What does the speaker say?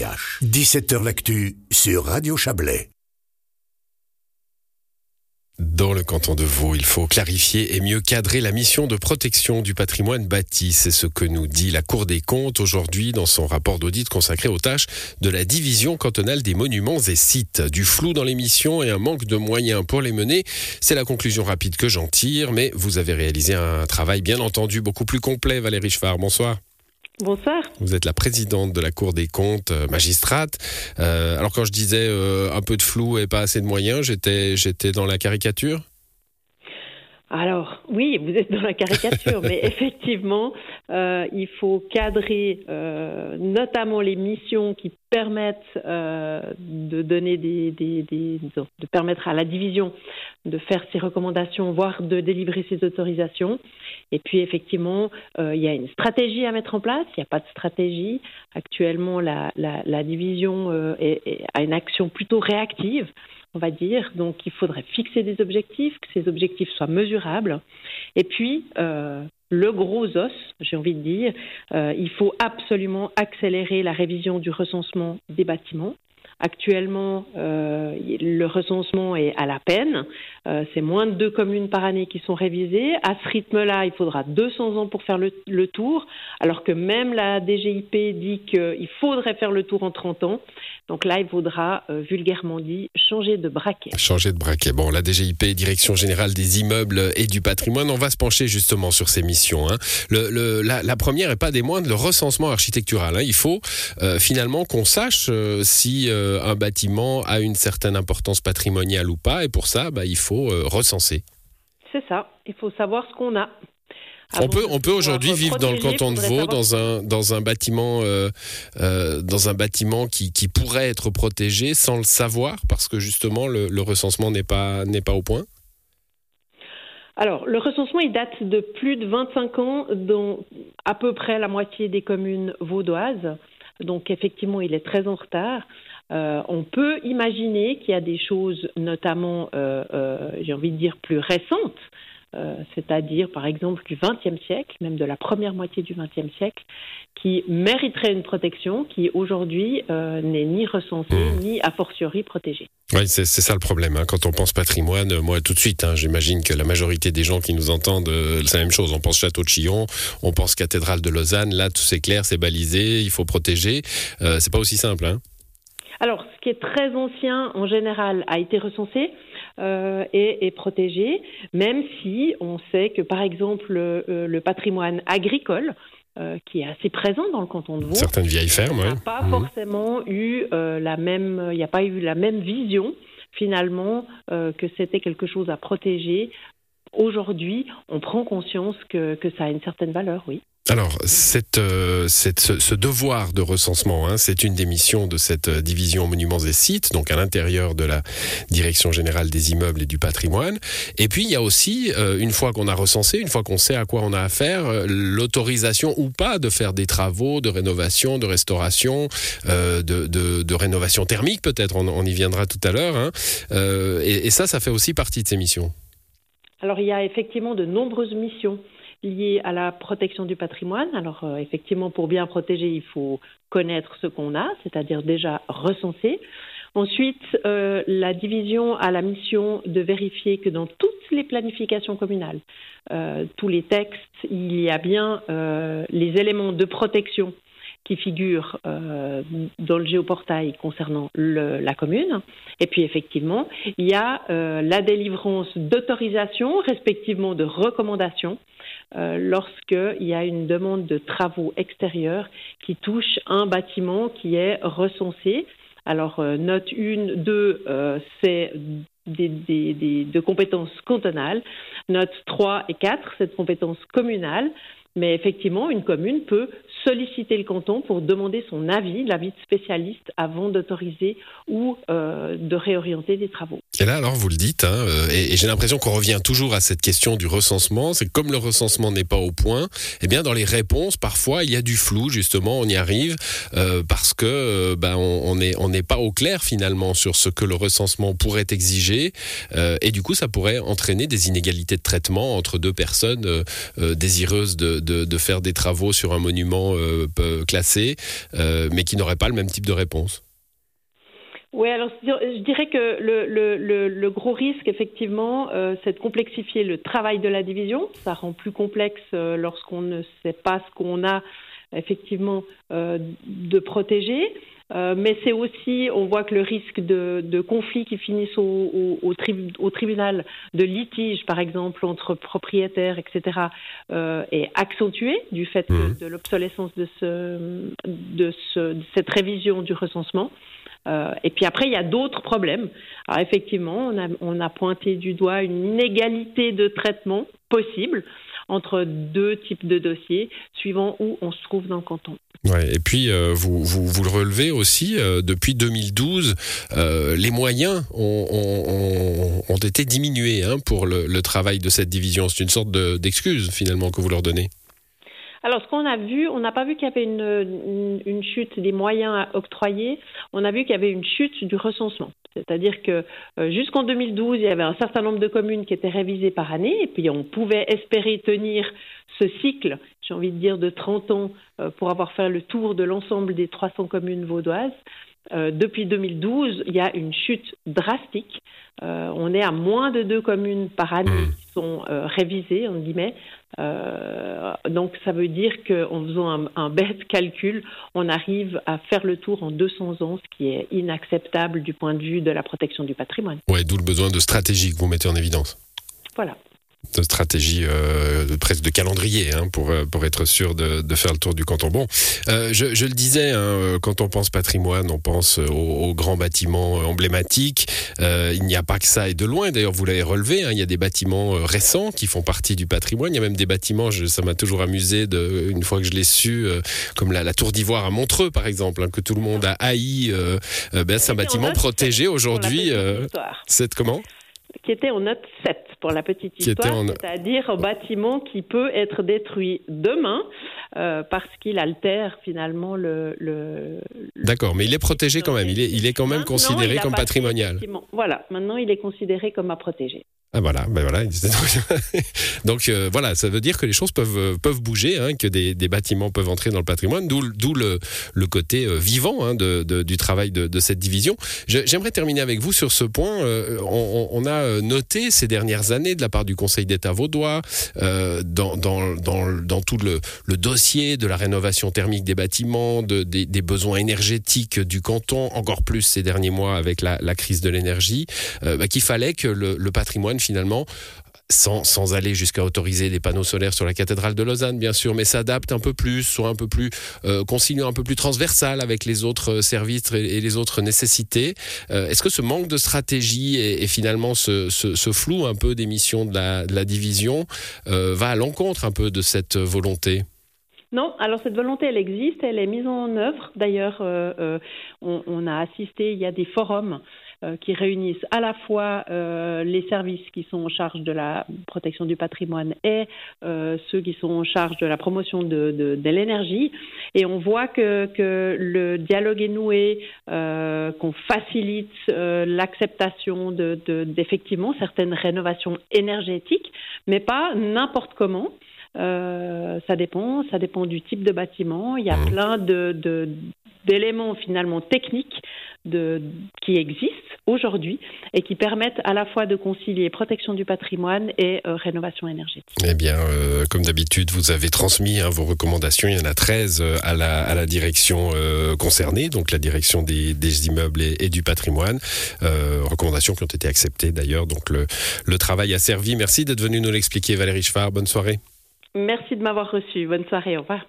17h L'actu sur Radio Chablais. Dans le canton de Vaud, il faut clarifier et mieux cadrer la mission de protection du patrimoine bâti. C'est ce que nous dit la Cour des comptes aujourd'hui dans son rapport d'audit consacré aux tâches de la division cantonale des monuments et sites. Du flou dans les missions et un manque de moyens pour les mener, c'est la conclusion rapide que j'en tire. Mais vous avez réalisé un travail bien entendu beaucoup plus complet, Valérie Chevard. Bonsoir. Bonsoir. Vous êtes la présidente de la Cour des comptes, euh, magistrate. Euh, alors quand je disais euh, un peu de flou et pas assez de moyens, j'étais j'étais dans la caricature? Alors oui, vous êtes dans la caricature, mais effectivement, euh, il faut cadrer euh, notamment les missions qui permettent euh, de donner des, des, des, de permettre à la division de faire ses recommandations, voire de délivrer ses autorisations. Et puis effectivement, il y a une stratégie à mettre en place. Il n'y a pas de stratégie. Actuellement, la, la, la division est, est, a une action plutôt réactive on va dire. Donc il faudrait fixer des objectifs, que ces objectifs soient mesurables. Et puis, euh, le gros os, j'ai envie de dire, euh, il faut absolument accélérer la révision du recensement des bâtiments. Actuellement, euh, le recensement est à la peine. Euh, c'est moins de deux communes par année qui sont révisées. À ce rythme-là, il faudra 200 ans pour faire le, tour, alors que même la DGIP dit qu'il faudrait faire le tour en 30 ans. Donc là, il faudra, euh, vulgairement dit, changer de braquet. Changer de braquet. Bon, la DGIP, Direction Générale des Immeubles et du Patrimoine, on va se pencher justement sur ces missions. Hein. La, première et pas des moindres, le recensement architectural. Hein. Il faut finalement qu'on sache si un bâtiment a une certaine importance patrimoniale ou pas, et pour ça, bah, il faut euh, recenser. C'est ça. Il faut savoir ce qu'on a. On peut, on peut aujourd'hui vivre dans le canton de Vaud dans un, dans un bâtiment, euh, euh, dans un bâtiment qui, qui, pourrait être protégé sans le savoir parce que justement le, le recensement n'est pas, n'est pas au point? Alors, le recensement, il date de plus de 25 ans, dont à peu près la moitié des communes vaudoises. Donc, effectivement, il est très en retard. Euh, on peut imaginer qu'il y a des choses, notamment, euh, euh, j'ai envie de dire, plus récentes, c'est-à-dire par exemple du XXe siècle, même de la première moitié du XXe siècle, qui mériterait une protection qui aujourd'hui n'est ni recensée mmh. ni a fortiori protégée. Oui, c'est ça le problème. Hein. Quand on pense patrimoine, moi tout de suite, hein, j'imagine que la majorité des gens qui nous entendent, c'est la même chose. On pense château de Chillon, on pense cathédrale de Lausanne. Là, tout c'est clair, c'est balisé, il faut protéger. C'est pas aussi simple. Hein. Alors, ce qui est très ancien, en général, a été recensé euh, et est protégé, même si on sait que, par exemple, le, le patrimoine agricole, euh, qui est assez présent dans le canton de Vaud. Certaines vieilles fermes, n'a pas mmh. forcément eu euh, la même, il n'y a pas eu la même vision finalement euh, que c'était quelque chose à protéger. Aujourd'hui, on prend conscience que, que ça a une certaine valeur, oui. Alors, cette, euh, cette, ce, devoir de recensement, hein, c'est une des missions de cette euh, division monuments et sites, donc à l'intérieur de la Direction générale des immeubles et du patrimoine. Et puis, il y a aussi, euh, une fois qu'on a recensé, une fois qu'on sait à quoi on a affaire, euh, l'autorisation ou pas de faire des travaux de rénovation, de restauration, euh, de, de, de, rénovation thermique peut-être, on, on, y viendra tout à l'heure. Hein. Et, et ça, ça fait aussi partie de ces missions. Alors, il y a effectivement de nombreuses missions liées à la protection du patrimoine. Alors euh, effectivement, pour bien protéger, il faut connaître ce qu'on a, c'est-à-dire déjà recenser. Ensuite, euh, la division a la mission de vérifier que dans toutes les planifications communales, euh, tous les textes, il y a bien les éléments de protection qui figurent euh, dans le géoportail concernant la commune. Et puis effectivement, il y a euh, la délivrance d'autorisations, respectivement de recommandations, euh, lorsqu'il y a une demande de travaux extérieurs qui touche un bâtiment qui est recensé. Alors, euh, note 1, 2, euh, c'est de compétences cantonales. Note 3 et 4, c'est de compétences communales. Mais effectivement, une commune peut solliciter le canton pour demander son avis, l'avis de spécialiste, avant d'autoriser ou euh, de réorienter des travaux. Et là, alors, vous le dites, hein, et, et j'ai l'impression qu'on revient toujours à cette question du recensement. C'est comme le recensement n'est pas au point, eh bien, dans les réponses, parfois, il y a du flou, justement, on y arrive, euh, parce que euh, ben, on n'est pas au clair, finalement, sur ce que le recensement pourrait exiger, euh, et du coup, ça pourrait entraîner des inégalités de traitement entre deux personnes euh, désireuses de, faire des travaux sur un monument bâtiments classés, mais qui n'auraient pas le même type de réponse. Oui, alors je dirais que le, gros risque, effectivement, c'est de complexifier le travail de la division. Ça rend plus complexe lorsqu'on ne sait pas ce qu'on a effectivement de protéger. Euh, mais c'est aussi, on voit que le risque de, conflits qui finissent au, tribunal, de litiges par exemple entre propriétaires, etc., euh, est accentué du fait mmh. de l'obsolescence de, cette révision du recensement. Euh, et puis après, il y a d'autres problèmes. Alors effectivement, on a pointé du doigt une inégalité de traitement possible entre deux types de dossiers, suivant où on se trouve dans le canton. Ouais, et puis, euh, vous, vous, le relevez aussi, euh, depuis 2012, euh, les moyens ont, ont, été diminués hein, pour le, le, travail de cette division. C'est une sorte d'excuse, finalement, que vous leur donnez. Alors, ce qu'on a vu, on n'a pas vu qu'il y avait une, chute des moyens octroyés, on a vu qu'il y avait une chute du recensement. C'est-à-dire que euh, jusqu'en 2012, il y avait un certain nombre de communes qui étaient révisées par année, et puis on pouvait espérer tenir ce cycle, j'ai envie de dire, de 30 ans euh, pour avoir fait le tour de l'ensemble des 300 communes vaudoises. Euh, depuis 2012, il y a une chute drastique. On est à moins de deux communes par année mmh. Sont euh, révisées, en guillemets. donc ça veut dire qu'en faisant un, bête calcul, on arrive à faire le tour en 200 ans, ce qui est inacceptable du point de vue de la protection du patrimoine. Ouais, d'où le besoin de stratégie que vous mettez en évidence. Voilà de stratégie euh, presque de calendrier hein, pour euh, pour être sûr de, de, faire le tour du canton. Bon, euh, je, je, le disais, hein, quand on pense patrimoine, on pense aux, grands bâtiments emblématiques. Euh, il n'y a pas que ça et de loin. D'ailleurs, vous l'avez relevé. Hein, il y a des bâtiments euh, récents qui font partie du patrimoine. Il y a même des bâtiments. Je, ça m'a toujours amusé de une fois que je l'ai su, comme la, la, tour d'ivoire à Montreux, par exemple, hein, que tout le monde a haï. ben, c'est un bâtiment protégé aujourd'hui. c'est comment? Qui était en note 7 pour la petite histoire, c'est-à-dire un bâtiment qui peut être détruit demain euh, parce qu'il altère finalement le. D'accord, mais il est protégé quand même. Il est, il est quand même considéré comme patrimonial. Voilà, maintenant il est considéré comme à protéger. Ah voilà, ben voilà. Donc euh, voilà, ça veut dire que les choses peuvent euh, peuvent bouger, hein, que des, des, bâtiments peuvent entrer dans le patrimoine, d'où d'où le, le côté vivant hein, de, de, du travail de, de cette division. J'aimerais terminer avec vous sur ce point. on, on, a noté ces dernières années de la part du Conseil d'État vaudois dans, dans, dans, dans, tout le, le, dossier de la rénovation thermique des bâtiments, de, des, besoins énergétiques du canton, encore plus ces derniers mois avec la, crise de l'énergie, bah, qu'il fallait que le, patrimoine finalement sans, aller jusqu'à autoriser des panneaux solaires sur la cathédrale de Lausanne, bien sûr, mais s'adapte un peu plus, soit un peu plus euh, conciliant, un peu plus transversal avec les autres euh, services et, les autres nécessités. Euh, est-ce que ce manque de stratégie et, finalement ce, flou un peu des missions de la division va à l'encontre un peu de cette volonté? Non, alors cette volonté, elle existe, elle est mise en œuvre. D'ailleurs, on, on, a assisté, il y a des forums euh, qui réunissent à la fois euh, les services qui sont en charge de la protection du patrimoine et euh, ceux qui sont en charge de la promotion de, l'énergie. Et on voit que, le dialogue est noué, qu'on facilite l'acceptation d'effectivement de, certaines rénovations énergétiques, mais pas n'importe comment. Euh, ça dépend, ça dépend du type de bâtiment. Il y a mmh. plein de, d'éléments finalement techniques de, qui existent aujourd'hui et qui permettent à la fois de concilier protection du patrimoine et euh, rénovation énergétique. Eh bien, euh, comme d'habitude, vous avez transmis hein, vos recommandations. Il y en a 13 euh, à la, à la direction concernée, donc la direction des, des immeubles et, du patrimoine. recommandations qui ont été acceptées d'ailleurs. Donc le, le travail a servi. Merci d'être venu nous l'expliquer, Valérie Schfar. Bonne soirée. Merci de m'avoir reçu. Bonne soirée. Au revoir.